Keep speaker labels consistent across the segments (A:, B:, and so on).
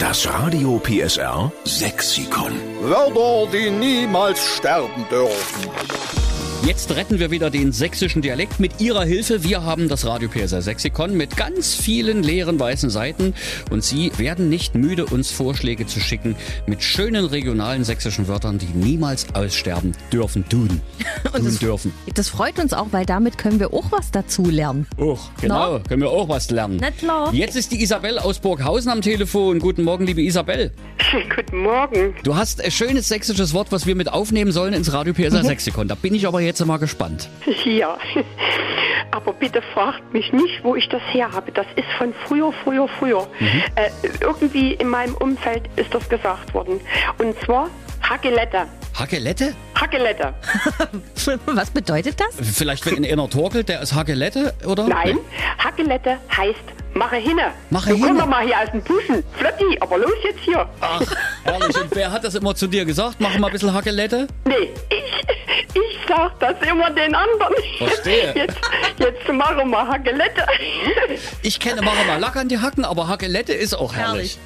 A: Das Radio PSR Sexikon.
B: Wörter, die niemals sterben dürfen.
C: Jetzt retten wir wieder den sächsischen Dialekt mit Ihrer Hilfe. Wir haben das Radio PSR Sexikon mit ganz vielen leeren weißen Seiten und Sie werden nicht müde, uns Vorschläge zu schicken mit schönen regionalen sächsischen Wörtern, die niemals aussterben dürfen, tun.
D: Und
C: tun
D: das,
C: dürfen.
D: das freut uns auch, weil damit können wir auch was dazu lernen.
C: Och, genau,
D: Na?
C: können wir auch was lernen.
D: Na klar.
C: Jetzt ist die Isabel aus Burghausen am Telefon. Guten Morgen, liebe Isabel.
E: Guten Morgen.
C: Du hast ein schönes sächsisches Wort, was wir mit aufnehmen sollen ins Radio PSR Sexikon. Da bin ich aber jetzt mal gespannt.
E: Ja. Aber bitte fragt mich nicht, wo ich das her habe. Das ist von früher, früher, früher. Äh, irgendwie in meinem Umfeld ist das gesagt worden. Und zwar Hagelette.
C: Hagelette?
E: Hagelette.
D: Was bedeutet das?
C: Vielleicht wenn einer torkelt, der ist Hagelette, oder?
E: Nein, Hagelette heißt Mache hinne.
C: Mache hinne.
E: Wir mal hier aus dem Buschen. Flotti, aber los jetzt hier.
C: Ach, herrlich. Und wer hat das immer zu dir gesagt? Mach mal ein bisschen Hagelette?
E: Nee, sag das immer den anderen.
C: Verstehe.
E: Jetzt, jetzt machen wir Hagelette.
C: Ich kenne Mache mal Lack an die Hacken, aber Hagelette ist auch herrlich.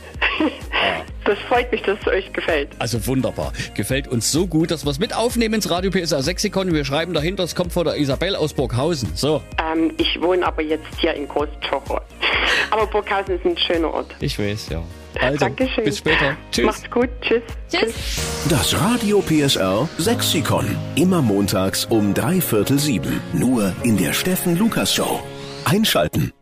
E: Das freut mich, dass es euch gefällt.
C: Also wunderbar. Gefällt uns so gut, dass wir es mit aufnehmen ins Radio PSA Sexikon. Wir schreiben dahinter, es kommt von der Isabel aus Burghausen. So,
E: Ähm, ich wohne aber jetzt hier in Großtschocher. Aber Burghausen ist ein schöner Ort.
C: ich weiß, ja. Also,
E: Dankeschön.
C: bis später. Tschüss.
E: Macht's gut. Tschüss.
D: Tschüss.
A: Das Radio PSR Sexikon. Immer montags um drei Viertel sieben. Nur in der Steffen Lukas Show. Einschalten.